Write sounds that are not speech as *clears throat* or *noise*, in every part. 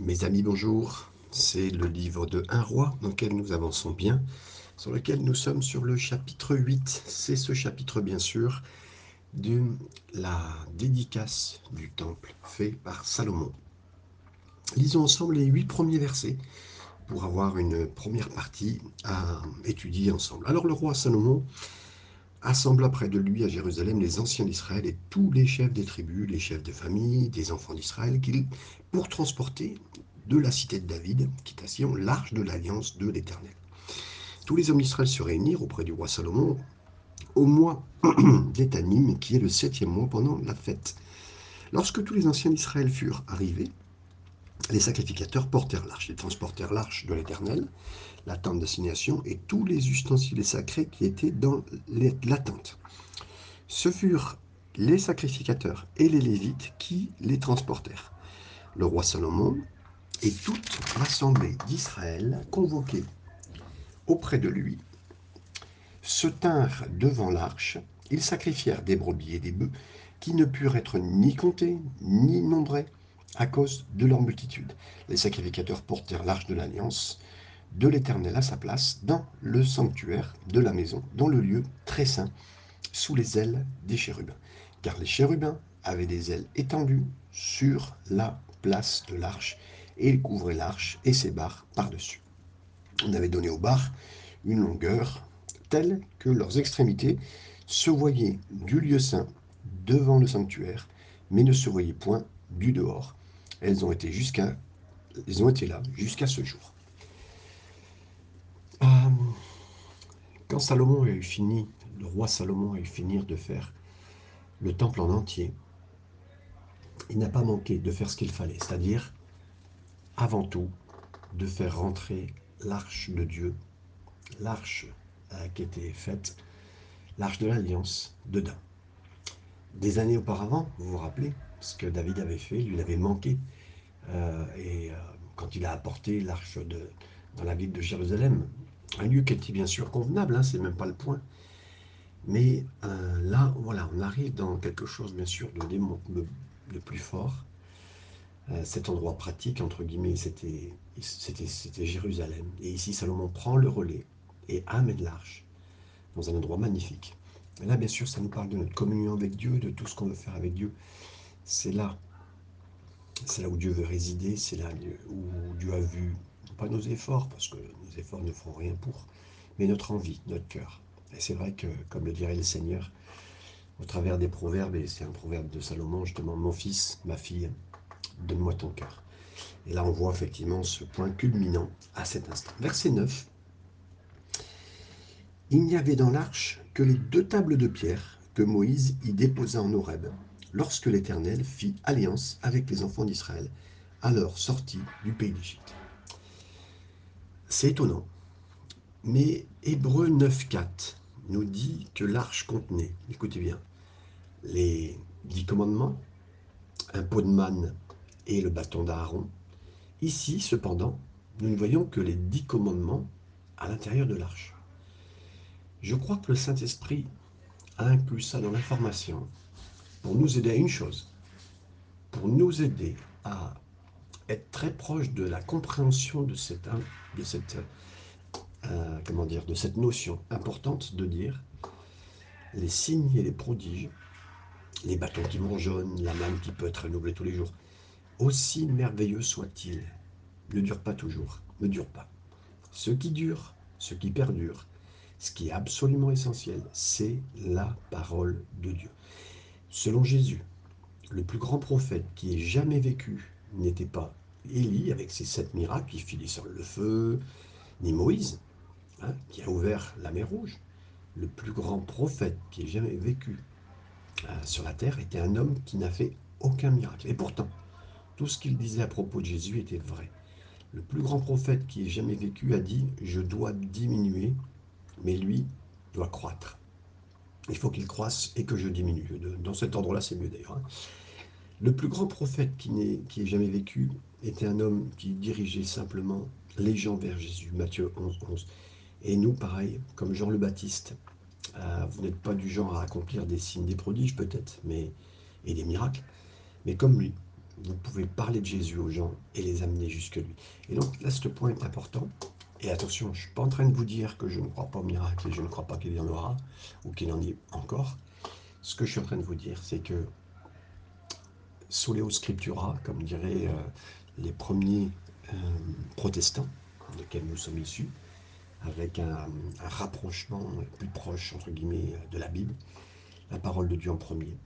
Mes amis, bonjour. C'est le livre de Un roi dans lequel nous avançons bien, sur lequel nous sommes sur le chapitre 8. C'est ce chapitre, bien sûr, de la dédicace du temple fait par Salomon. Lisons ensemble les huit premiers versets pour avoir une première partie à étudier ensemble. Alors le roi Salomon assembla près de lui à Jérusalem les anciens d'Israël et tous les chefs des tribus, les chefs de famille, des enfants d'Israël, pour transporter de la cité de David, quitation, l'arche de l'alliance de l'Éternel. Tous les hommes d'Israël se réunirent auprès du roi Salomon au mois *clears throat* d'Étanim, qui est le septième mois pendant la fête. Lorsque tous les anciens d'Israël furent arrivés, les sacrificateurs portèrent l'arche, ils transportèrent l'arche de l'Éternel, la tente d'assignation et tous les ustensiles sacrés qui étaient dans la tente. Ce furent les sacrificateurs et les Lévites qui les transportèrent. Le roi Salomon et toute l'assemblée d'Israël convoquée auprès de lui se tinrent devant l'arche. Ils sacrifièrent des brebis et des bœufs qui ne purent être ni comptés ni nombrés à cause de leur multitude. Les sacrificateurs portèrent l'arche de l'alliance de l'Éternel à sa place dans le sanctuaire de la maison, dans le lieu très saint, sous les ailes des chérubins. Car les chérubins avaient des ailes étendues sur la place de l'arche, et ils couvraient l'arche et ses barres par-dessus. On avait donné aux barres une longueur telle que leurs extrémités se voyaient du lieu saint devant le sanctuaire, mais ne se voyaient point du dehors. Elles ont été jusqu'à, elles ont été là jusqu'à ce jour. Euh, quand Salomon a eu fini, le roi Salomon a eu fini de faire le temple en entier, il n'a pas manqué de faire ce qu'il fallait, c'est-à-dire, avant tout, de faire rentrer l'arche de Dieu, l'arche euh, qui était faite, l'arche de l'Alliance, dedans. Des années auparavant, vous vous rappelez, ce que David avait fait, lui avait manqué. Euh, et quand il a apporté l'arche dans la ville de Jérusalem, un lieu qui était bien sûr convenable, hein, c'est même pas le point. Mais euh, là, voilà, on arrive dans quelque chose bien sûr de, de, plus fort. Euh, cet endroit pratique, entre guillemets, c'était Jérusalem. Et ici, Salomon prend le relais et amène l'arche dans un endroit magnifique. Et là, bien sûr, ça nous parle de notre communion avec Dieu, de tout ce qu'on veut faire avec Dieu. C'est là. C'est là où Dieu veut résider, c'est là où Dieu a vu pas nos efforts, parce que nos efforts ne feront rien pour, mais notre envie, notre cœur. Et c'est vrai que, comme le dirait le Seigneur, au travers des proverbes, et c'est un proverbe de Salomon, justement, mon fils, ma fille, donne-moi ton cœur. Et là, on voit effectivement ce point culminant à cet instant. Verset 9. Il n'y avait dans l'arche que les deux tables de pierre que Moïse y déposa en Horeb, lorsque l'Éternel fit alliance avec les enfants d'Israël, alors sortis du pays d'Égypte. C'est étonnant. Mais Hébreu 9.4 nous dit que l'arche contenait, écoutez bien, les dix commandements, un pot de manne et le bâton d'Aaron. Ici, cependant, nous ne voyons que les dix commandements à l'intérieur de l'arche. Je crois que le Saint-Esprit a inclus ça dans l'information pour nous aider à une chose, pour nous aider à être très proche de la compréhension de cette, de cette, euh, de cette notion importante de dire les signes et les prodiges, les bâtons qui jaune, la manne qui peut être renouvelée tous les jours, aussi merveilleux soit-il, ne durent pas toujours, ne durent pas. Ce qui dure, ce qui perdure, ce qui est absolument essentiel, c'est la parole de Dieu. Selon Jésus, le plus grand prophète qui ait jamais vécu n'était pas Élie avec ses sept miracles qui fit sur le feu, ni Moïse, hein, qui a ouvert la mer Rouge. Le plus grand prophète qui ait jamais vécu euh, sur la terre était un homme qui n'a fait aucun miracle. Et pourtant, tout ce qu'il disait à propos de Jésus était vrai. Le plus grand prophète qui ait jamais vécu a dit Je dois diminuer, mais lui doit croître. Il faut qu'il croisse et que je diminue. Dans cet ordre-là, c'est mieux d'ailleurs. Hein. Le plus grand prophète qui, ait jamais vécu était un homme qui dirigeait simplement les gens vers Jésus. Matthieu 11, 11. Et nous, pareil, comme Jean le Baptiste, euh, vous n'êtes pas du genre à accomplir des signes, des prodiges peut-être, mais et des miracles, mais comme lui, vous pouvez parler de Jésus aux gens et les amener jusque lui. Et donc là, ce point est important. Et attention, je ne suis pas en train de vous dire que je ne crois pas au miracle et je ne crois pas qu'il y en aura ou qu'il en ait encore. Ce que je suis en train de vous dire, c'est que Soleo Scriptura, comme diraient euh, les premiers euh, protestants, desquels nous sommes issus, avec un, un, rapprochement plus proche, entre guillemets, de la Bible, la parole de Dieu en premier,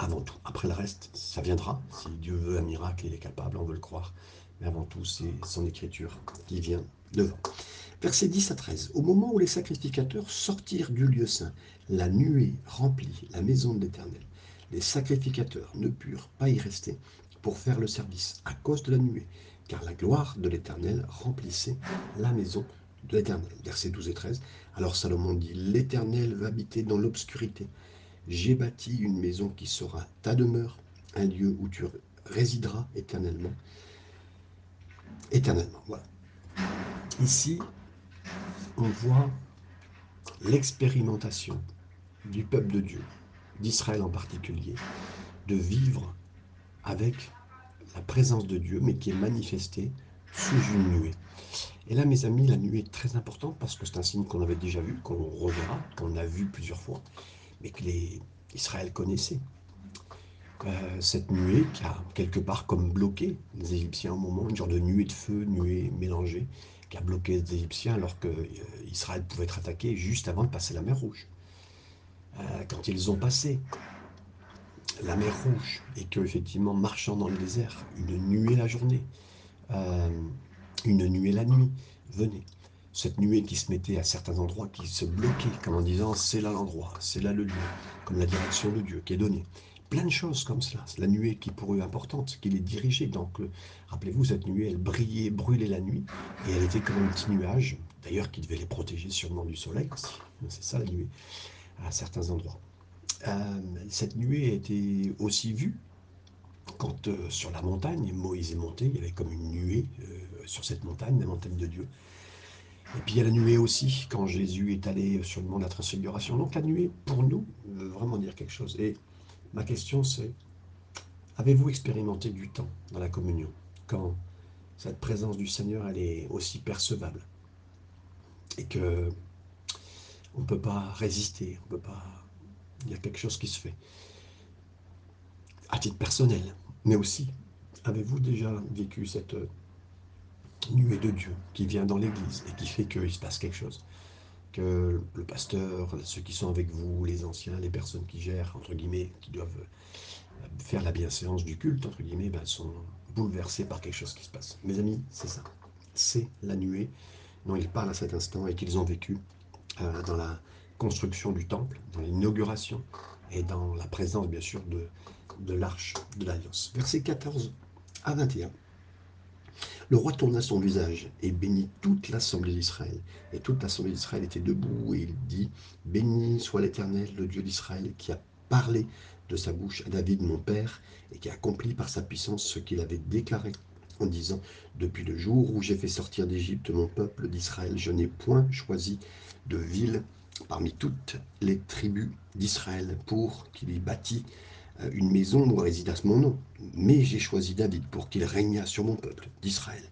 avant tout. Après le reste, ça viendra. Si Dieu veut un miracle, il est capable, on veut le croire. Mais avant tout, c'est son écriture qui vient devant. Versets 10 à 13. Au moment où les sacrificateurs sortirent du lieu saint, la nuée remplit la maison de l'Éternel. Les sacrificateurs ne purent pas y rester pour faire le service à cause de la nuée, car la gloire de l'Éternel remplissait la maison de l'Éternel. Versets 12 et 13. Alors Salomon dit, L'Éternel va habiter dans l'obscurité. J'ai bâti une maison qui sera ta demeure, un lieu où tu résideras éternellement. Éternellement, voilà. Ici, on voit l'expérimentation du peuple de Dieu, d'Israël en particulier, de vivre avec la présence de Dieu, mais qui est manifestée sous une nuée. Et là, mes amis, la nuée est très importante parce que c'est un signe qu'on avait déjà vu, qu'on reverra, qu'on a vu plusieurs fois, mais que les Israël connaissait. Euh, cette nuée qui a quelque part comme bloqué les Égyptiens au moment, une genre de nuée de feu, nuée mélangée, a bloqué les Égyptiens alors que euh, Israël pouvait être attaqué juste avant de passer la mer Rouge. Euh, quand ils ont passé la mer Rouge et que effectivement marchant dans le désert, une nuée la journée, une nuée la nuit venait cette nuée qui se mettait à certains endroits, qui se bloquait, comme en disant c'est là l'endroit, c'est là le lieu, comme la direction de Dieu qui est donnée. Plein de choses comme cela. La nuée qui pour eux est importante, qui les dirigeait. Donc, euh, rappelez-vous, cette nuée, elle brillait, brûlait la nuit, et elle était comme un petit nuage, d'ailleurs qui devait les protéger sûrement du soleil aussi. C'est ça la nuée, à certains endroits. Euh, cette nuée était aussi vue quand euh, sur la montagne, Moïse est monté, il y avait comme une nuée sur cette montagne, la montagne de Dieu. Et puis il y a la nuée aussi, quand Jésus est allé sur le mont de la transfiguration. Donc la nuée, pour nous, veut vraiment dire quelque chose. Et ma question c'est, avez-vous expérimenté du temps dans la communion, quand cette présence du Seigneur, elle est aussi percevable et que on ne peut pas résister, on peut pas... Il y a quelque chose qui se fait. À titre personnel, mais aussi, avez-vous déjà vécu cette nuée de Dieu qui vient dans l'Église et qui fait qu'il se passe quelque chose? Le pasteur, ceux qui sont avec vous, les anciens, les personnes qui gèrent, entre guillemets, qui doivent euh, faire la bienséance du culte, entre guillemets, ben, sont bouleversés par quelque chose qui se passe. Mes amis, c'est ça. C'est la nuée dont ils parlent à cet instant et qu'ils ont vécu euh, dans la construction du temple, dans l'inauguration et dans la présence, bien sûr, de, de l'arche de l'Alliance. Verset 14 à 21. Le roi tourna son visage et bénit toute l'assemblée d'Israël. Et toute l'assemblée d'Israël était debout et il dit, Béni soit l'Éternel, le Dieu d'Israël, qui a parlé de sa bouche à David mon père et qui a accompli par sa puissance ce qu'il avait déclaré en disant, Depuis le jour où j'ai fait sortir d'Égypte mon peuple d'Israël, je n'ai point choisi de ville parmi toutes les tribus d'Israël pour qu'il y bâtît euh, une maison où résidasse mon nom. Mais j'ai choisi David pour qu'il régnât sur mon peuple d'Israël.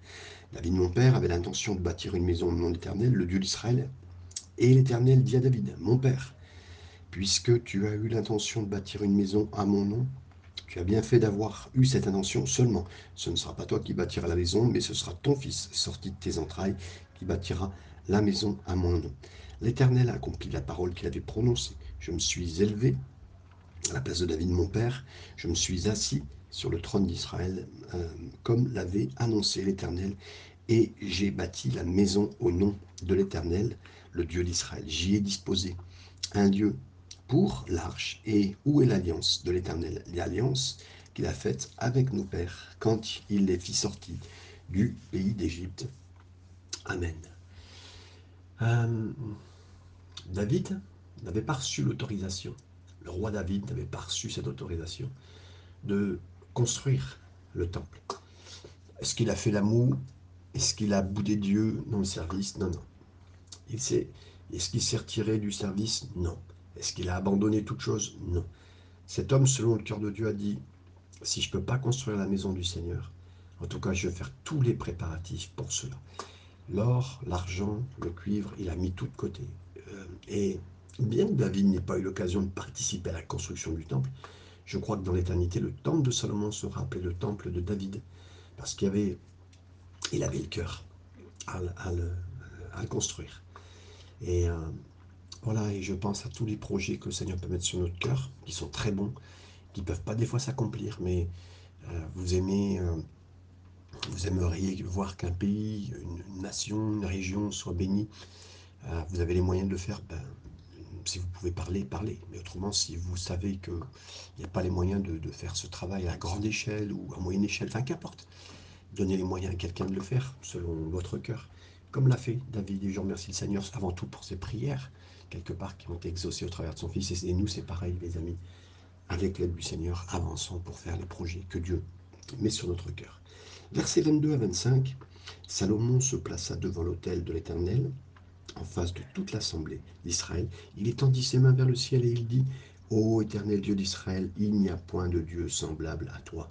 David, mon père, avait l'intention de bâtir une maison au nom d'Éternel, le Dieu d'Israël. Et l'Éternel dit à David, mon père, puisque tu as eu l'intention de bâtir une maison à mon nom, tu as bien fait d'avoir eu cette intention seulement. Ce ne sera pas toi qui bâtiras la maison, mais ce sera ton fils, sorti de tes entrailles, qui bâtira la maison à mon nom. L'Éternel a accompli la parole qu'il avait prononcée. Je me suis élevé à la place de David mon père, je me suis assis sur le trône d'Israël, euh, comme l'avait annoncé l'Éternel, et j'ai bâti la maison au nom de l'Éternel, le Dieu d'Israël. J'y ai disposé un lieu pour l'arche, et où est l'alliance de l'Éternel L'alliance qu'il a faite avec nos pères quand il les fit sortir du pays d'Égypte. Amen. Euh, David n'avait pas reçu l'autorisation le roi David n'avait pas reçu cette autorisation de construire le temple. Est-ce qu'il a fait l'amour? Est-ce qu'il a boudé Dieu dans le service? Non, non. Est-ce qu'il s'est retiré du service? Non. Est-ce qu'il a abandonné toute chose? Non. Cet homme, selon le cœur de Dieu, a dit, si je ne peux pas construire la maison du Seigneur, en tout cas, je vais faire tous les préparatifs pour cela. L'or, l'argent, le cuivre, il a mis tout de côté. Euh, et bien que David n'ait pas eu l'occasion de participer à la construction du temple, je crois que dans l'éternité, le temple de Salomon sera appelé le temple de David, parce qu'il avait, le cœur à, le, construire. Et euh, voilà, et je pense à tous les projets que le Seigneur peut mettre sur notre cœur, qui sont très bons, qui ne peuvent pas des fois s'accomplir, mais euh, vous aimez, euh, vous aimeriez voir qu'un pays, une, nation, une région soit bénie. vous avez les moyens de le faire, ben, si vous pouvez parler, parlez. Mais autrement, si vous savez qu'il n'y a pas les moyens de, faire ce travail à grande échelle ou à moyenne échelle, enfin qu'importe, donnez les moyens à quelqu'un de le faire selon votre cœur, comme l'a fait David. Et je remercie le Seigneur avant tout pour ses prières, quelque part, qui ont été exaucées au travers de son Fils. Et nous, c'est pareil, les amis. Avec l'aide du Seigneur, avançons pour faire les projets que Dieu met sur notre cœur. Versets 22 à 25, Salomon se plaça devant l'autel de l'Éternel en face de toute l'assemblée d'Israël. Il étendit ses mains vers le ciel et il dit Ô éternel Dieu d'Israël, il n'y a point de Dieu semblable à toi,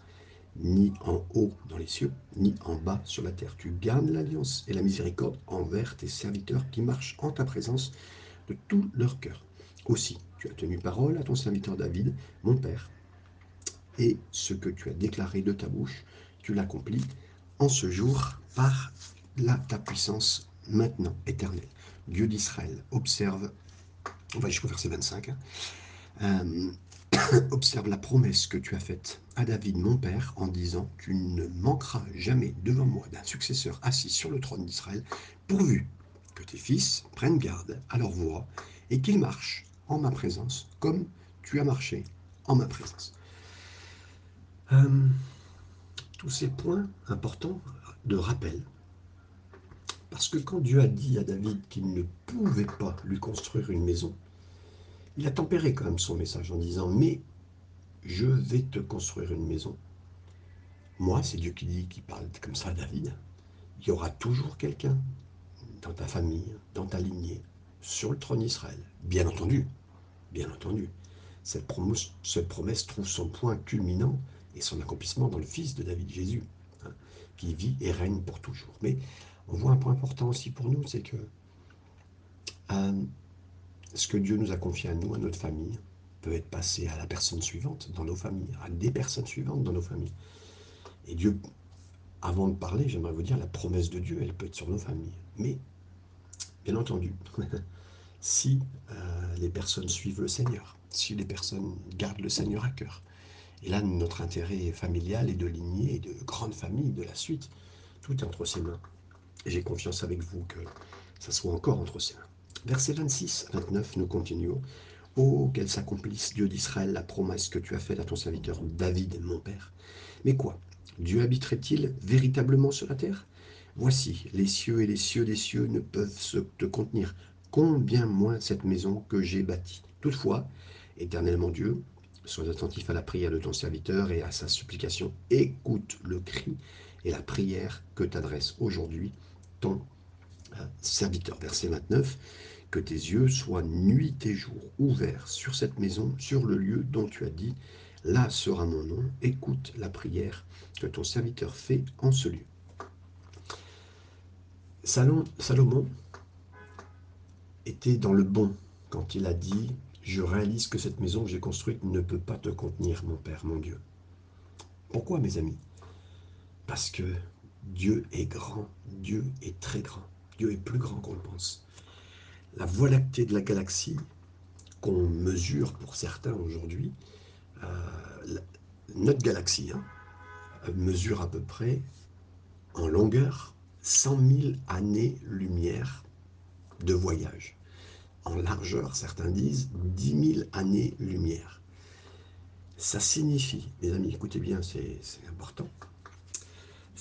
ni en haut dans les cieux, ni en bas sur la terre. Tu gardes l'alliance et la miséricorde envers tes serviteurs qui marchent en ta présence de tout leur cœur. Aussi, tu as tenu parole à ton serviteur David, mon père, et ce que tu as déclaré de ta bouche, tu l'accomplis en ce jour par la, ta puissance maintenant éternelle. Dieu d'Israël, observe, on va jusqu'au verset 25, hein. euh, *coughs* observe la promesse que tu as faite à David, mon père, en disant Tu ne manqueras jamais devant moi d'un successeur assis sur le trône d'Israël, pourvu que tes fils prennent garde à leur voix et qu'ils marchent en ma présence comme tu as marché en ma présence. Euh, tous ces points importants de rappel parce que quand Dieu a dit à David qu'il ne pouvait pas lui construire une maison, il a tempéré quand même son message en disant Mais je vais te construire une maison. Moi, c'est Dieu qui dit, qui parle comme ça à David. Il y aura toujours quelqu'un dans ta famille, dans ta lignée, sur le trône d'Israël. Bien entendu, bien entendu. Cette promesse, trouve son point culminant et son accomplissement dans le Fils de David, Jésus, hein, qui vit et règne pour toujours. Mais on voit un point important aussi pour nous, c'est que euh, ce que Dieu nous a confié à nous, à notre famille, peut être passé à la personne suivante dans nos familles, à des personnes suivantes dans nos familles. Et Dieu, avant de parler, j'aimerais vous dire, la promesse de Dieu, elle peut être sur nos familles. Mais, bien entendu, *laughs* si euh, les personnes suivent le Seigneur, si les personnes gardent le Seigneur à cœur, et là, notre intérêt familial et de lignée, et de grande famille, de la suite, tout est entre ses mains. J'ai confiance avec vous que ça soit encore entre ses mains. Versets 26 29, nous continuons. Oh, qu'elle s'accomplisse, Dieu d'Israël, la promesse que tu as faite à ton serviteur David, mon père. Mais quoi Dieu habiterait-il véritablement sur la terre? Voici, les cieux et les cieux des cieux ne peuvent se te contenir. Combien moins cette maison que j'ai bâtie. Toutefois, éternellement Dieu, sois attentif à la prière de ton serviteur et à sa supplication. Écoute le cri et la prière que t'adresse aujourd'hui serviteur. Verset 29. Que tes yeux soient nuit et jour ouverts sur cette maison, sur le lieu dont tu as dit, là sera mon nom. Écoute la prière que ton serviteur fait en ce lieu. Salomon était dans le bon quand il a dit Je réalise que cette maison que j'ai construite ne peut pas te contenir, mon Père, mon Dieu. Pourquoi, mes amis? Parce que Dieu est grand, Dieu est très grand, Dieu est plus grand qu'on le pense. La voie lactée de la galaxie, qu'on mesure pour certains aujourd'hui, euh, notre galaxie hein, mesure à peu près en longueur 100 000 années-lumière de voyage. En largeur, certains disent 10 000 années-lumière. Ça signifie, mes amis, écoutez bien, c'est important,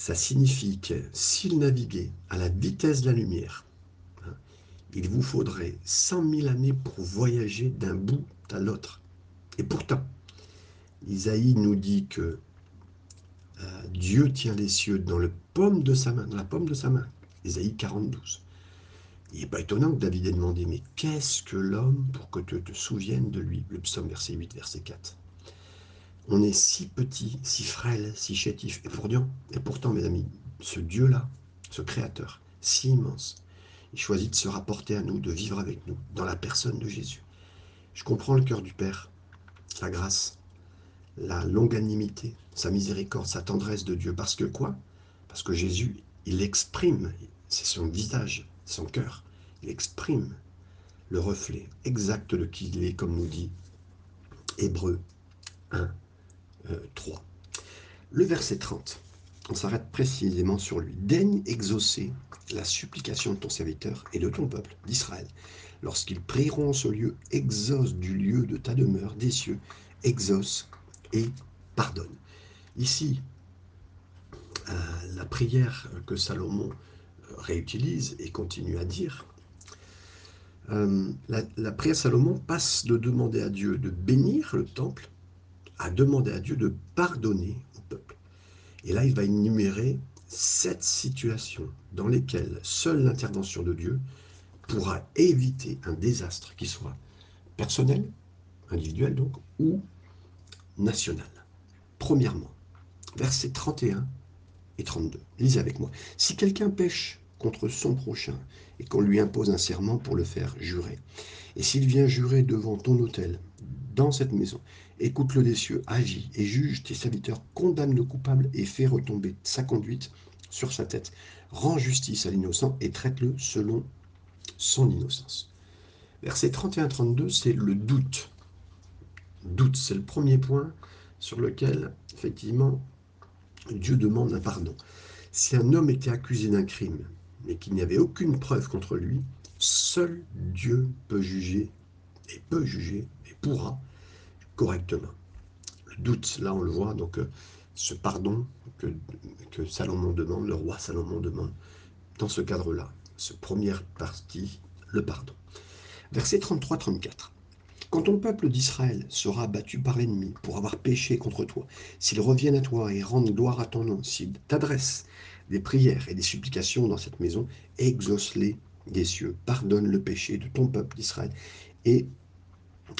ça signifie que s'il naviguait à la vitesse de la lumière, hein, il vous faudrait 100 000 années pour voyager d'un bout à l'autre. Et pourtant, Isaïe nous dit que euh, Dieu tient les cieux dans, la paume de sa main. Isaïe 42. Il n'est pas étonnant que David ait demandé, mais qu'est-ce que l'homme pour que tu te souviennes de lui? Le psaume verset 8, verset 4. On est si petit, si frêle, si chétif. Et pourtant, et pourtant, mes amis, ce Dieu-là, ce Créateur, si immense, il choisit de se rapporter à nous, de vivre avec nous, dans la personne de Jésus. Je comprends le cœur du Père, la grâce, la longanimité, sa miséricorde, sa tendresse de Dieu. Parce que quoi? Parce que Jésus, il exprime, c'est son visage, son cœur, il exprime le reflet exact de qui il est, comme nous dit Hébreu 1, 3. Euh, le verset 30, on s'arrête précisément sur lui. Daigne exaucer la supplication de ton serviteur et de ton peuple, d'Israël. Lorsqu'ils prieront ce lieu, exauce du lieu de ta demeure des cieux, exauce et pardonne. Ici, euh, la prière que Salomon euh, réutilise et continue à dire, euh, la, prière Salomon passe de demander à Dieu de bénir le temple à demander à Dieu de pardonner au peuple. Et là, il va énumérer sept situations dans lesquelles seule l'intervention de Dieu pourra éviter un désastre qui soit personnel, individuel donc, ou national. Premièrement, versets 31 et 32. Lisez avec moi. Si quelqu'un pêche contre son prochain et qu'on lui impose un serment pour le faire jurer, et s'il vient jurer devant ton hôtel, dans cette maison, écoute-le des cieux, agis et juge tes serviteurs, condamne le coupable et fais retomber sa conduite sur sa tête, rends justice à l'innocent et traite-le selon son innocence. Verset 31-32, c'est le doute. Doute, c'est le premier point sur lequel, effectivement, Dieu demande un pardon. Si un homme était accusé d'un crime, mais qu'il n'y avait aucune preuve contre lui, seul Dieu peut juger, et peut juger, et pourra, correctement. Le doute, là on le voit, donc euh, ce pardon que, Salomon demande, le roi Salomon demande, dans ce cadre-là, ce première partie, le pardon. Verset 33-34. Quand ton peuple d'Israël sera battu par l'ennemi pour avoir péché contre toi, s'ils reviennent à toi et rendent gloire à ton nom, s'ils t'adressent des prières et des supplications dans cette maison, exauce-les des cieux, pardonne le péché de ton peuple d'Israël et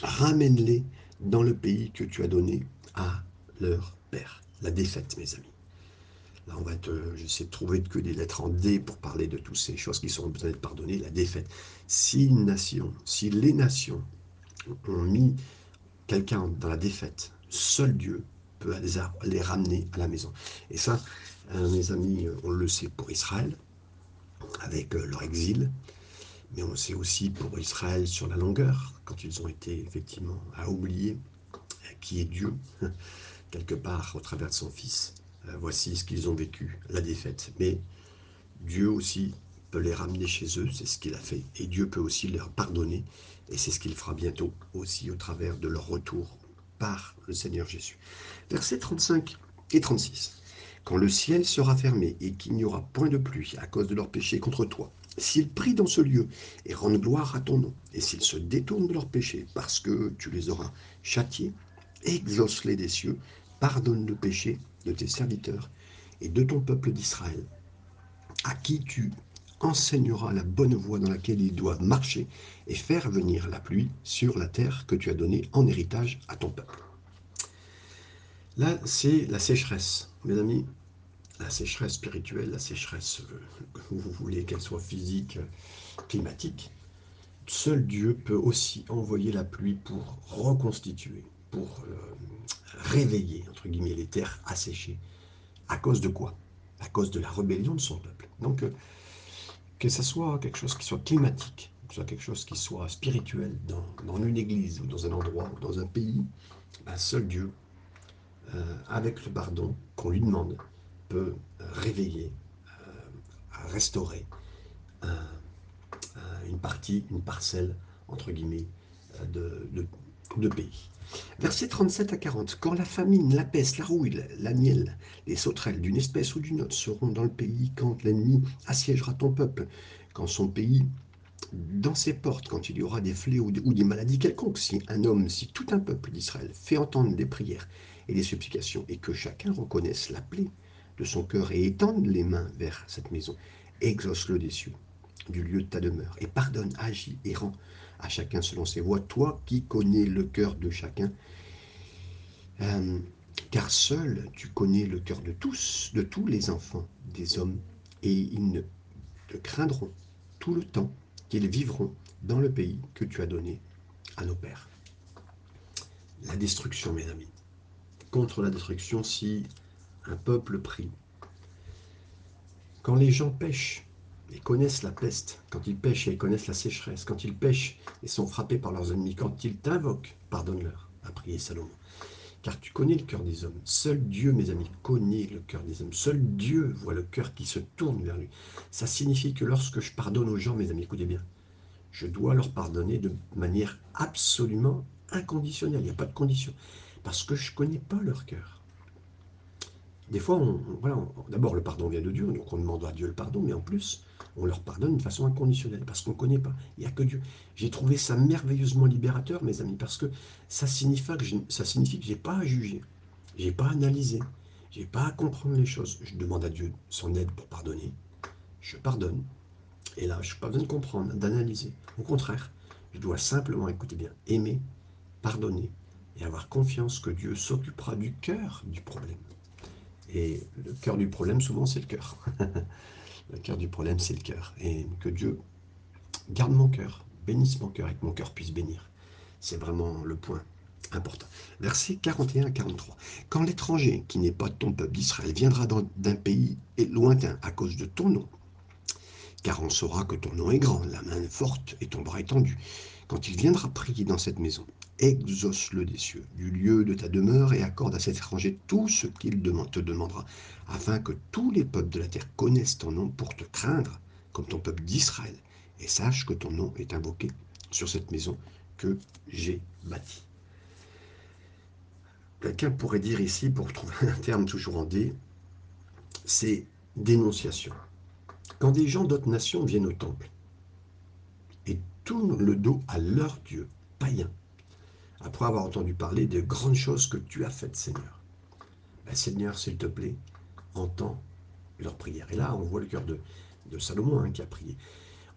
ramène-les dans le pays que tu as donné à leur père. La défaite, mes amis. Là, on va être, j'essaie de trouver que des lettres en D pour parler de toutes ces choses qui sont besoin d'être pardonnées. La défaite. Si une nation, si les nations ont mis quelqu'un dans la défaite, seul Dieu peut les ramener à la maison. Et ça, euh, mes amis, on le sait pour Israël, avec euh, leur exil, mais on le sait aussi pour Israël sur la longueur, quand ils ont été effectivement à oublier qui est Dieu, *laughs* quelque part au travers de son Fils. Euh, voici ce qu'ils ont vécu, la défaite. Mais Dieu aussi peut les ramener chez eux, c'est ce qu'il a fait. Et Dieu peut aussi leur pardonner, et c'est ce qu'il fera bientôt aussi au travers de leur retour par le Seigneur Jésus. Versets 35 et 36. Quand le ciel sera fermé et qu'il n'y aura point de pluie à cause de leurs péchés contre toi, s'ils prient dans ce lieu et rendent gloire à ton nom, et s'ils se détournent de leurs péchés parce que tu les auras châtiés, exauce-les des cieux, pardonne le péché de tes serviteurs et de ton peuple d'Israël, à qui tu enseigneras la bonne voie dans laquelle ils doivent marcher et faire venir la pluie sur la terre que tu as donnée en héritage à ton peuple. Là, c'est la sécheresse. Mes amis, la sécheresse spirituelle, la sécheresse, euh, vous voulez qu'elle soit physique, climatique, seul Dieu peut aussi envoyer la pluie pour reconstituer, pour euh, réveiller, entre guillemets, les terres asséchées. À cause de quoi? À cause de la rébellion de son peuple. Donc, euh, que ce soit quelque chose qui soit climatique, que ce soit quelque chose qui soit spirituel dans, une église ou dans un endroit ou dans un pays, ben, seul Dieu, avec le pardon qu'on lui demande, peut réveiller, euh, restaurer une partie, une parcelle, entre guillemets, euh, de, de, pays. Versets 37 à 40. Quand la famine, la peste, la rouille, la, miel, les sauterelles d'une espèce ou d'une autre seront dans le pays, quand l'ennemi assiégera ton peuple, quand son pays dans ses portes, quand il y aura des fléaux ou des maladies quelconques, si un homme, si tout un peuple d'Israël fait entendre des prières et des supplications, et que chacun reconnaisse la plaie de son cœur et étende les mains vers cette maison. Exauce-le des cieux, du lieu de ta demeure, et pardonne, agis et rends à chacun selon ses voies. Toi qui connais le cœur de chacun, Euh, car seul tu connais le cœur de tous, de tous les enfants des hommes, et ils ne te craindront tout le temps qu'ils vivront dans le pays que tu as donné à nos pères. La destruction, mes amis. Contre la destruction, si un peuple prie. Quand les gens pêchent et connaissent la peste, quand ils pêchent et connaissent la sécheresse, quand ils pêchent et sont frappés par leurs ennemis, quand ils t'invoquent, pardonne-leur, a prié Salomon. Car tu connais le cœur des hommes. Seul Dieu, mes amis, connaît le cœur des hommes. Seul Dieu voit le cœur qui se tourne vers lui. Ça signifie que lorsque je pardonne aux gens, mes amis, écoutez bien, je dois leur pardonner de manière absolument inconditionnelle. Il n'y a pas de condition. Parce que je ne connais pas leur cœur. Des fois, voilà, d'abord le pardon vient de Dieu, donc on demande à Dieu le pardon, mais en plus, on leur pardonne de façon inconditionnelle, parce qu'on ne connaît pas. Il n'y a que Dieu. J'ai trouvé ça merveilleusement libérateur, mes amis, parce que ça signifie que je, j'ai pas à juger, j'ai pas à analyser, j'ai pas à comprendre les choses. Je demande à Dieu son aide pour pardonner. Je pardonne. Et là, je n'ai pas besoin de comprendre, d'analyser. Au contraire, je dois simplement, écouter bien, aimer, pardonner et avoir confiance que Dieu s'occupera du cœur du problème. Et le cœur du problème, souvent, c'est le cœur. *laughs* le cœur du problème, c'est le cœur. Et que Dieu garde mon cœur, bénisse mon cœur et que mon cœur puisse bénir. C'est vraiment le point important. Versets 41 à 43. Quand l'étranger, qui n'est pas de ton peuple d'Israël, viendra d'un pays lointain à cause de ton nom, car on saura que ton nom est grand, la main est forte et ton bras étendu, quand il viendra prier dans cette maison, exauce-le des cieux, du lieu de ta demeure, et accorde à cet étranger tout ce qu'il te demandera, afin que tous les peuples de la terre connaissent ton nom pour te craindre, comme ton peuple d'Israël, et sache que ton nom est invoqué sur cette maison que j'ai bâtie. Quelqu'un pourrait dire ici, pour trouver un terme toujours en D, c'est dénonciation. Quand des gens d'autres nations viennent au temple et tournent le dos à leur Dieu, païen, après avoir entendu parler des grandes choses que tu as faites, Seigneur. Ben, Seigneur, s'il te plaît, entends leur prière. Et là, on voit le cœur de, Salomon hein, qui a prié.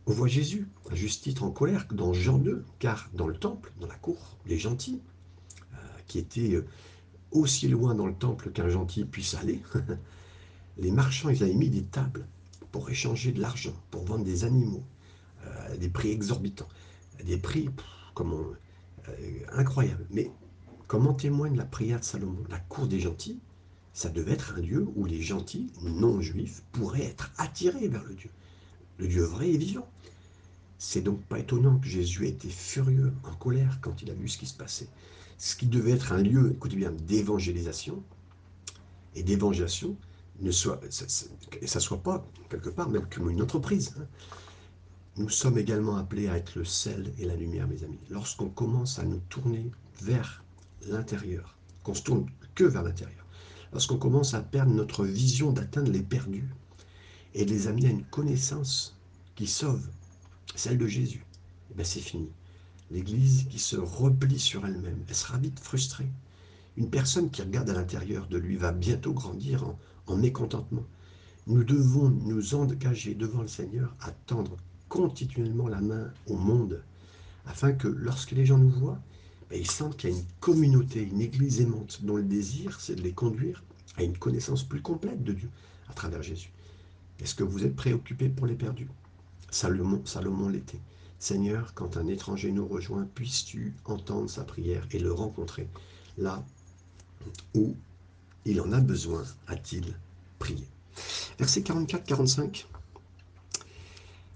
On voit Jésus, à juste titre, en colère dans Jean 2, car dans le temple, dans la cour, les gentils, euh, qui étaient euh, aussi loin dans le temple qu'un gentil puisse aller, *laughs* les marchands, ils avaient mis des tables pour échanger de l'argent, pour vendre des animaux, euh, des prix exorbitants, des prix, comme on, incroyable. Mais comment témoigne la prière de Salomon? La cour des gentils, ça devait être un lieu où les gentils, non juifs, pourraient être attirés vers le Dieu, le Dieu vrai et vivant. C'est donc pas étonnant que Jésus ait été furieux, en colère, quand il a vu ce qui se passait. Ce qui devait être un lieu, écoutez bien, d'évangélisation et d'évangélisation, ne soit, ça, ça, soit pas quelque part même comme une entreprise. Hein. Nous sommes également appelés à être le sel et la lumière, mes amis. Lorsqu'on commence à nous tourner vers l'intérieur, qu'on se tourne que vers l'intérieur, lorsqu'on commence à perdre notre vision d'atteindre les perdus et de les amener à une connaissance qui sauve, celle de Jésus, eh c'est fini. L'Église qui se replie sur elle-même, elle sera vite frustrée. Une personne qui regarde à l'intérieur de lui va bientôt grandir en, en mécontentement. Nous devons nous engager devant le Seigneur à tendre continuellement la main au monde, afin que lorsque les gens nous voient, ben, ils sentent qu'il y a une communauté, une église aimante, dont le désir, c'est de les conduire à une connaissance plus complète de Dieu à travers Jésus. Est-ce que vous êtes préoccupé pour les perdus? Salomon, Salomon l'était. Seigneur, quand un étranger nous rejoint, puisses-tu entendre sa prière et le rencontrer là où il en a besoin, a-t-il prié? Verset 44-45.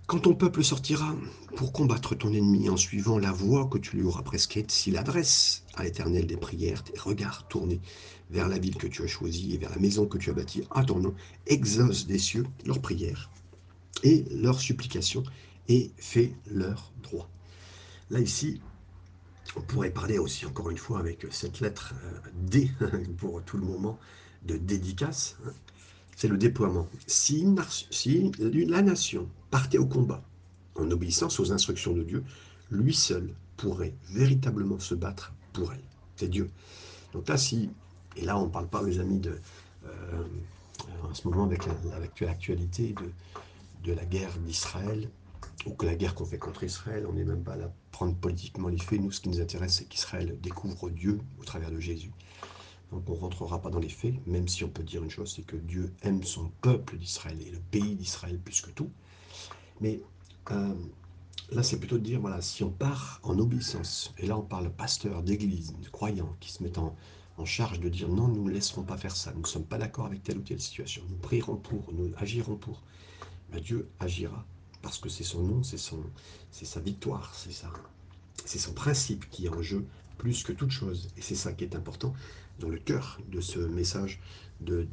Quand ton peuple sortira pour combattre ton ennemi en suivant la voie que tu lui auras prescrite, s'il adresse à l'Éternel des prières, tes regards tournés vers la ville que tu as choisie et vers la maison que tu as bâtie à ton nom, exauce des cieux leurs prières et leurs supplications et fais leur droit. Là ici, on pourrait parler aussi encore une fois avec cette lettre euh, D *laughs* pour tout le moment de dédicace. C'est le déploiement. Si, la nation partait au combat en obéissance aux instructions de Dieu, lui seul pourrait véritablement se battre pour elle. C'est Dieu. Donc là, si, et là on ne parle pas, mes amis, de, euh, en ce moment avec l'actualité de, de la guerre d'Israël, ou que la guerre qu'on fait contre Israël, on n'est même pas là à prendre politiquement les faits. Nous, ce qui nous intéresse, c'est qu'Israël découvre Dieu au travers de Jésus. Donc on ne rentrera pas dans les faits, même si on peut dire une chose, c'est que Dieu aime son peuple d'Israël et le pays d'Israël plus que tout. Mais euh, là, c'est plutôt de dire, voilà, si on part en obéissance, et là on parle de pasteurs, d'église, de croyants qui se mettent en, charge de dire non, nous ne laisserons pas faire ça, nous ne sommes pas d'accord avec telle ou telle situation, nous prierons pour, nous agirons pour, ben, Dieu agira, parce que c'est son nom, c'est sa victoire, c'est son principe qui est en jeu plus que toute chose. Et c'est ça qui est important dans le cœur de ce message, de,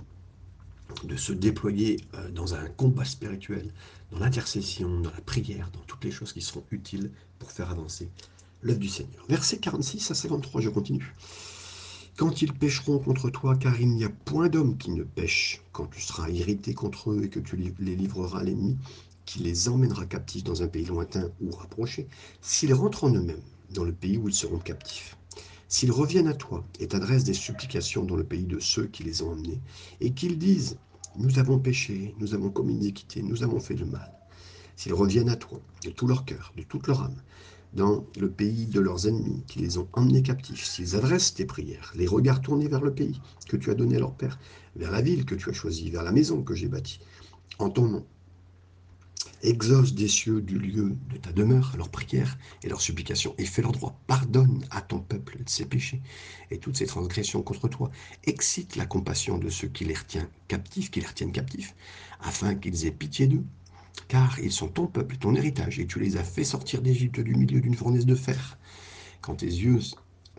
se déployer euh, dans un combat spirituel, dans l'intercession, dans la prière, dans toutes les choses qui seront utiles pour faire avancer l'œuvre du Seigneur. Verset 46 à 53, je continue. Quand ils pécheront contre toi, car il n'y a point d'homme qui ne pêche, quand tu seras irrité contre eux et que tu les livreras à l'ennemi, qui les emmènera captifs dans un pays lointain ou rapproché, s'ils rentrent en eux-mêmes dans le pays où ils seront captifs. S'ils reviennent à toi et t'adressent des supplications dans le pays de ceux qui les ont emmenés, et qu'ils disent Nous avons péché, nous avons commis iniquité, nous avons fait le mal. S'ils reviennent à toi de tout leur cœur, de toute leur âme, dans le pays de leurs ennemis qui les ont emmenés captifs, s'ils adressent tes prières, les regards tournés vers le pays que tu as donné à leur père, vers la ville que tu as choisie, vers la maison que j'ai bâtie, en ton nom, exauce des cieux du lieu de ta demeure leurs prières et leurs supplications, et fais leur droit. Pardonne à ton peuple ses péchés et toutes ses transgressions contre toi. Excite la compassion de ceux qui les retiennent captifs, qui les retiennent captifs, afin qu'ils aient pitié d'eux. Car ils sont ton peuple, ton héritage, et tu les as fait sortir d'Égypte du milieu d'une fournaise de fer. Quand tes yeux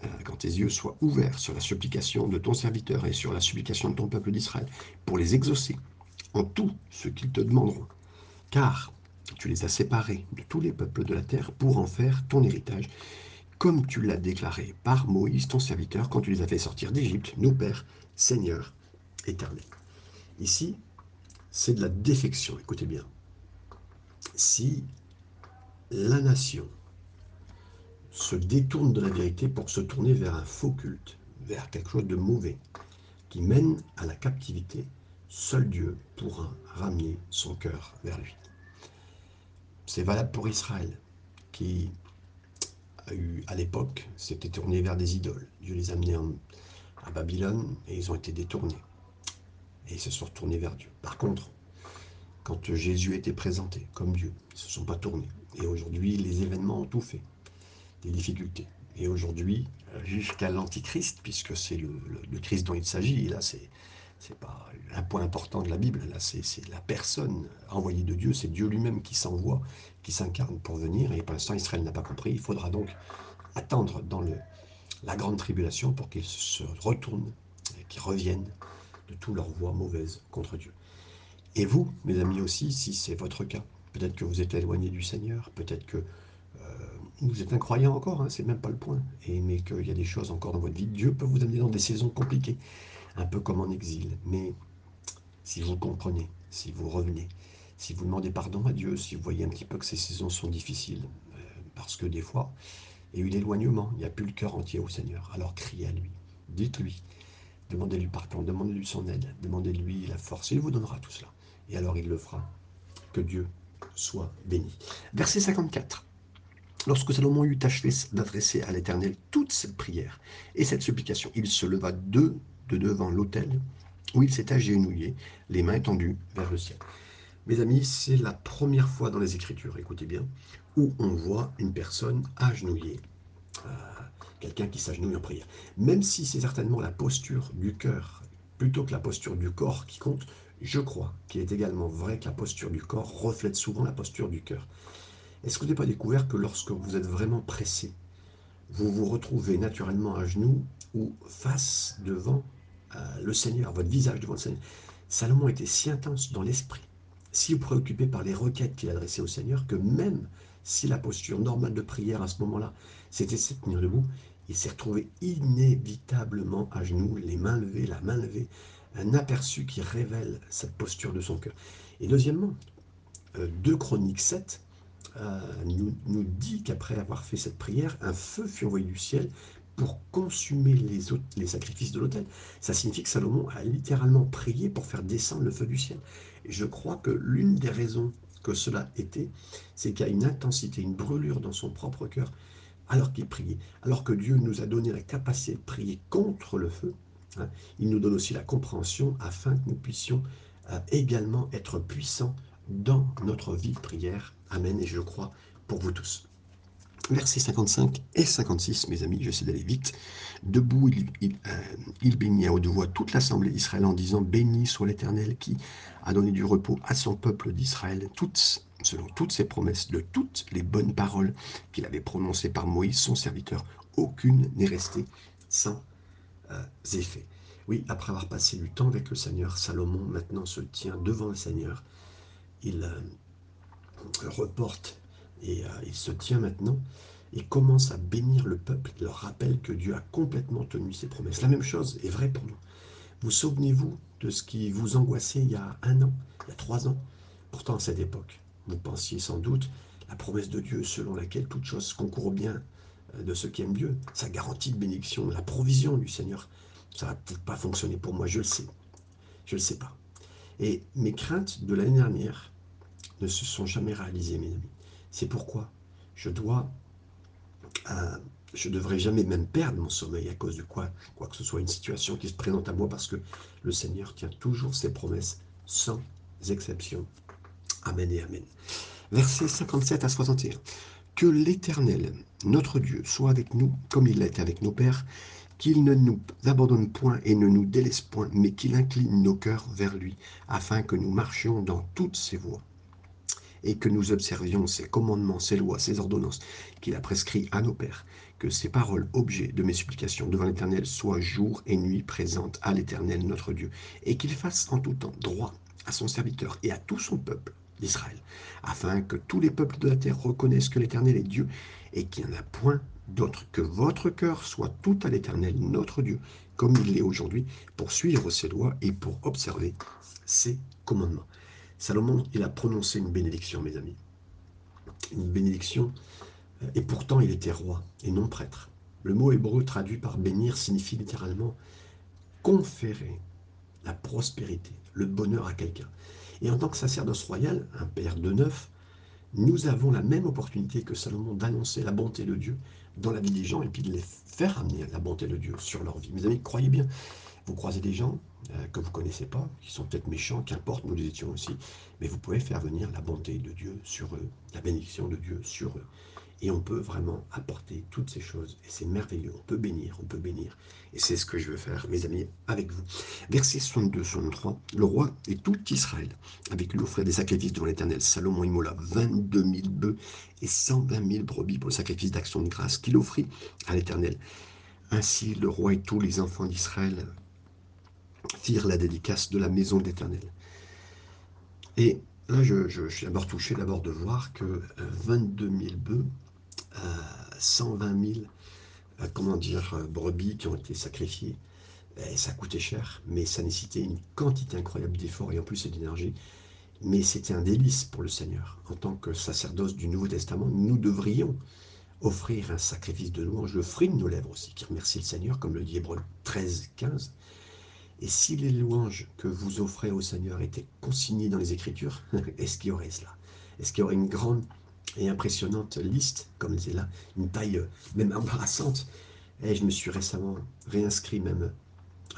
euh, quand tes yeux soient ouverts sur la supplication de ton serviteur et sur la supplication de ton peuple d'Israël, pour les exaucer en tout ce qu'ils te demanderont car tu les as séparés de tous les peuples de la terre pour en faire ton héritage, comme tu l'as déclaré par Moïse, ton serviteur, quand tu les as fait sortir d'Égypte, nos pères, Seigneur éternel. Ici, c'est de la défection, écoutez bien. Si la nation se détourne de la vérité pour se tourner vers un faux culte, vers quelque chose de mauvais, qui mène à la captivité, seul Dieu pourra ramener son cœur vers lui. C'est valable pour Israël, qui a eu, à l'époque, s'était tourné vers des idoles. Dieu les a amenés à Babylone et ils ont été détournés. Et ils se sont retournés vers Dieu. Par contre, quand Jésus était présenté comme Dieu, ils ne se sont pas tournés. Et aujourd'hui, les événements ont tout fait. Des difficultés. Et aujourd'hui, jusqu'à l'Antichrist, puisque c'est le, le, Christ dont il s'agit, là c'est c'est pas un point important de la Bible, là, c'est la personne envoyée de Dieu, c'est Dieu lui-même qui s'envoie, qui s'incarne pour venir, et pour l'instant Israël n'a pas compris, il faudra donc attendre dans la grande tribulation pour qu'ils se retournent, qu'ils reviennent de toutes leurs voies mauvaises contre Dieu. Et vous, mes amis aussi, si c'est votre cas, peut-être que vous êtes éloigné du Seigneur, peut-être que euh, vous êtes incroyant encore, hein, c'est même pas le point, mais qu'il y a des choses encore dans votre vie, Dieu peut vous amener dans des saisons compliquées un peu comme en exil. Mais si vous comprenez, si vous revenez, si vous demandez pardon à Dieu, si vous voyez un petit peu que ces saisons sont difficiles, euh, parce que des fois, il y a eu l'éloignement, il n'y a plus le cœur entier au Seigneur. Alors criez à lui, dites-lui, demandez-lui pardon, demandez-lui son aide, demandez-lui la force, il vous donnera tout cela. Et alors il le fera. Que Dieu soit béni. Verset 54. Lorsque Salomon eut achevé d'adresser à l'Éternel toute cette prière et cette supplication, il se leva deux de devant l'autel où il s'est agenouillé, les mains tendues vers le ciel. Mes amis, c'est la première fois dans les Écritures, écoutez bien, où on voit une personne agenouillée, euh, quelqu'un qui s'agenouille en prière. Même si c'est certainement la posture du cœur plutôt que la posture du corps qui compte, je crois qu'il est également vrai que la posture du corps reflète souvent la posture du cœur. Est-ce que vous n'avez pas découvert que lorsque vous êtes vraiment pressé, vous vous retrouvez naturellement à genoux ou face devant le Seigneur, votre visage devant le Seigneur. Salomon était si intense dans l'esprit, si préoccupé par les requêtes qu'il adressait au Seigneur, que même si la posture normale de prière à ce moment-là, c'était se tenir debout, il s'est retrouvé inévitablement à genoux, les mains levées, la main levée, un aperçu qui révèle cette posture de son cœur. Et deuxièmement, 2 euh, Chroniques 7 euh, nous, nous dit qu'après avoir fait cette prière, un feu fut envoyé du ciel pour consumer les, sacrifices de l'autel. Ça signifie que Salomon a littéralement prié pour faire descendre le feu du ciel. Et je crois que l'une des raisons que cela était, c'est qu'il y a une intensité, une brûlure dans son propre cœur alors qu'il priait. Alors que Dieu nous a donné la capacité de prier contre le feu, Hein. Il nous donne aussi la compréhension afin que nous puissions euh, également être puissants dans notre vie de prière. Amen. Et je crois pour vous tous. Versets 55 et 56, mes amis, j'essaie d'aller vite. Debout, il, il, euh, bénit à haute voix toute l'assemblée d'Israël en disant Béni soit l'Éternel qui a donné du repos à son peuple d'Israël, selon toutes ses promesses, de toutes les bonnes paroles qu'il avait prononcées par Moïse, son serviteur. Aucune n'est restée sans euh, effet. Oui, après avoir passé du temps avec le Seigneur, Salomon maintenant se tient devant le Seigneur. Il euh, reporte et euh, il se tient maintenant et commence à bénir le peuple. Il leur rappelle que Dieu a complètement tenu ses promesses. La même chose est vraie pour nous. Vous souvenez-vous de ce qui vous angoissait il y a un an, il y a trois ans? Pourtant, à cette époque, vous pensiez sans doute la promesse de Dieu selon laquelle toute chose concourt bien euh, de ceux qui aiment Dieu, sa garantie de bénédiction, la provision du Seigneur. Ça va pas fonctionner pour moi, je le sais. Je ne le sais pas. Et mes craintes de l'année dernière ne se sont jamais réalisées, mes amis. C'est pourquoi je dois, euh, je devrais jamais même perdre mon sommeil à cause de quoi, quoi que ce soit une situation qui se présente à moi, parce que le Seigneur tient toujours ses promesses sans exception. Amen et Amen. Versets 57 à 61. Que l'Éternel, notre Dieu, soit avec nous comme il l'est avec nos pères, qu'il ne nous abandonne point et ne nous délaisse point, mais qu'il incline nos cœurs vers lui, afin que nous marchions dans toutes ses voies et que nous observions ses commandements, ses lois, ses ordonnances qu'il a prescrits à nos pères, que ces paroles, objets de mes supplications devant l'Éternel, soient jour et nuit présentes à l'Éternel notre Dieu, et qu'il fasse en tout temps droit à son serviteur et à tout son peuple d'Israël, afin que tous les peuples de la terre reconnaissent que l'Éternel est Dieu et qu'il n'y en a point d'autre, que votre cœur soit tout à l'Éternel notre Dieu, comme il l'est aujourd'hui, pour suivre ses lois et pour observer ses commandements. Salomon, il a prononcé une bénédiction, mes amis. Une bénédiction, euh, et pourtant il était roi et non prêtre. Le mot hébreu traduit par bénir signifie littéralement conférer la prospérité, le bonheur à quelqu'un. Et en tant que sacerdoce royal, un père de neuf, nous avons la même opportunité que Salomon d'annoncer la bonté de Dieu dans la vie des gens et puis de les faire amener la bonté de Dieu sur leur vie. Mes amis, croyez bien, vous croisez des gens euh, que vous ne connaissez pas, qui sont peut-être méchants, qu'importe, nous les étions aussi, mais vous pouvez faire venir la bonté de Dieu sur eux, la bénédiction de Dieu sur eux. Et on peut vraiment apporter toutes ces choses. Et c'est merveilleux. On peut bénir, on peut bénir. Et c'est ce que je veux faire, mes amis, avec vous. Verset 62, 63. Le roi et tout Israël, avec lui offrait des sacrifices devant l'Éternel. Salomon immola 22 000 bœufs et 120 000 brebis pour le sacrifice d'action de grâce qu'il offrit à l'Éternel. Ainsi, le roi et tous les enfants d'Israël firent la dédicace de la maison de l'Éternel. Et là, je, suis d'abord touché d'abord de voir que 22 euh, 000 bœufs, 120 euh, 000, euh, comment dire, brebis qui ont été sacrifiés, et ça coûtait cher, mais ça nécessitait une quantité incroyable d'efforts et en plus d'énergie. Mais c'était un délice pour le Seigneur. En tant que sacerdoce du Nouveau Testament, nous devrions offrir un sacrifice de louange, le fruit de nos lèvres aussi, qui remercie le Seigneur, comme le dit Hébreu 13, 15. Et si les louanges que vous offrez au Seigneur étaient consignées dans les Écritures, *laughs* est-ce qu'il y aurait cela? Est-ce qu'il y aurait une grande et impressionnante liste, comme c'est là, une taille même embarrassante? Et je me suis récemment réinscrit même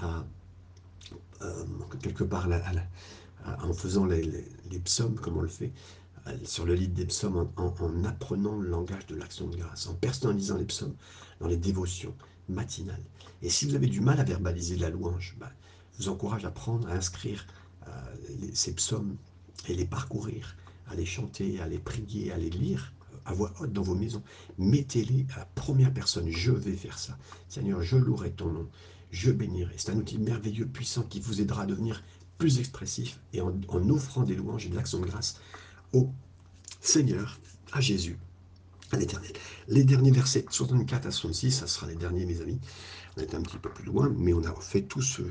euh, quelque part en faisant les, psaumes, comme on le fait, euh, sur le livre des psaumes, en, apprenant le langage de l'action de grâce, en personnalisant les psaumes dans les dévotions matinales. Et si vous avez du mal à verbaliser la louange, bah, encourage à prendre, à inscrire euh, ces psaumes et les parcourir, à les chanter, à les prier, à les lire à voix haute dans vos maisons. Mettez-les à la première personne. Je vais faire ça. Seigneur, je louerai ton nom. Je bénirai. C'est un outil merveilleux, puissant, qui vous aidera à devenir plus expressif et en, en offrant des louanges et de l'action de grâce au Seigneur, à Jésus, à l'Éternel. Les derniers versets 64 à 66, ça sera les derniers, mes amis. On est un petit peu plus loin, mais on a fait tous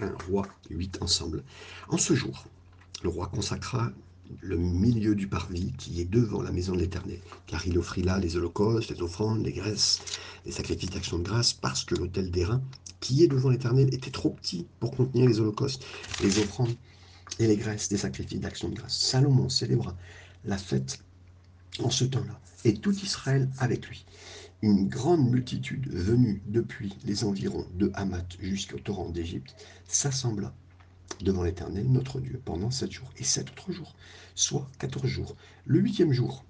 un roi, huit ensemble. En ce jour, le roi consacra le milieu du parvis qui est devant la maison de l'Éternel, car il offrit là les holocaustes, les offrandes, les graisses, les sacrifices d'action de grâce, parce que l'autel d'airain qui est devant l'Éternel était trop petit pour contenir les holocaustes, les offrandes et les graisses des sacrifices d'action de grâce. Salomon célébra la fête en ce temps-là, et tout Israël avec lui. Une grande multitude venue depuis les environs de Hamath jusqu'au torrent d'Égypte s'assembla devant l'Éternel, notre Dieu, pendant sept jours et sept autres jours, soit quatorze jours. Le huitième jour,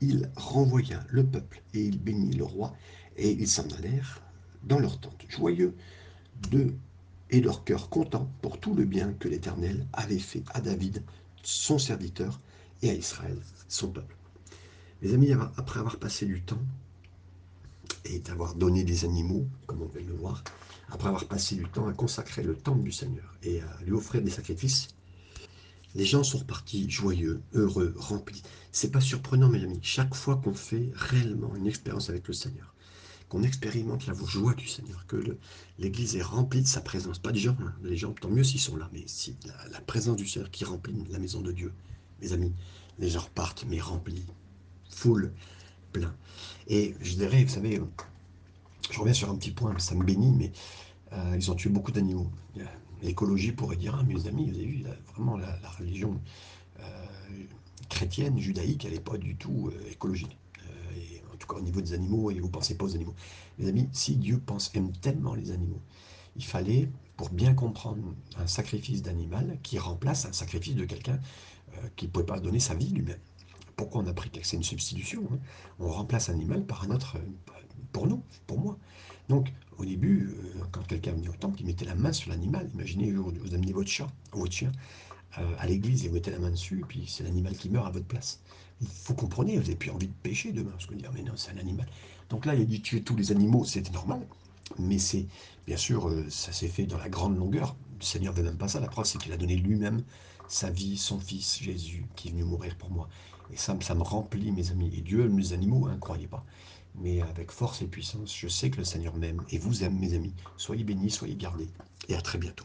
il renvoya le peuple et il bénit le roi, et ils s'en allèrent dans leur tente, joyeux de et leur cœur content pour tout le bien que l'Éternel avait fait à David, son serviteur, et à Israël, son peuple. Mes amis, après avoir passé du temps et d'avoir donné des animaux, comme on de le voir, après avoir passé du temps à consacrer le temple du Seigneur et à lui offrir des sacrifices, les gens sont repartis joyeux, heureux, remplis. C'est pas surprenant, mes amis. Chaque fois qu'on fait réellement une expérience avec le Seigneur, qu'on expérimente la joie du Seigneur, que l'Église est remplie de sa présence, pas des gens, hein. les gens, tant mieux s'ils sont là, mais la, présence du Seigneur qui remplit la maison de Dieu, mes amis, les gens repartent, mais remplis, foule, plein. Et je dirais, vous savez, je reviens sur un petit point, ça me bénit, mais euh, ils ont tué beaucoup d'animaux. L'écologie pourrait dire, ah, mes amis, vous avez vu, vraiment la, religion euh, chrétienne, judaïque, elle n'est pas du tout euh, écologique. En tout cas au niveau des animaux, et vous ne pensez pas aux animaux. Mes amis, si Dieu pense, aime tellement les animaux, il fallait, pour bien comprendre un sacrifice d'animal, qui remplace un sacrifice de quelqu'un qui ne pouvait pas donner sa vie lui-même. Pourquoi on a pris que c'est une substitution hein? On remplace un animal par un autre, pour nous, pour moi. Donc, au début, euh, quand quelqu'un venait au temple, il mettait la main sur l'animal. Imaginez, vous, amenez votre chat, votre chien, euh, à l'église et vous mettez la main dessus, et puis c'est l'animal qui meurt à votre place. Vous comprenez, vous n'avez plus envie de pêcher demain, parce que vous dire, mais non, c'est un animal. Donc là, il a dit tuer tous les animaux, c'était normal. Mais c'est, bien sûr, euh, ça s'est fait dans la grande longueur. Le Seigneur ne veut même pas ça. La preuve, c'est qu'il a donné lui-même sa vie, son fils Jésus, qui est venu mourir pour moi. Et ça, me remplit, mes amis. Et Dieu aime les animaux, ne hein, croyez pas mais avec force et puissance. Je sais que le Seigneur m'aime et vous aime, mes amis. Soyez bénis, soyez gardés, et à très bientôt.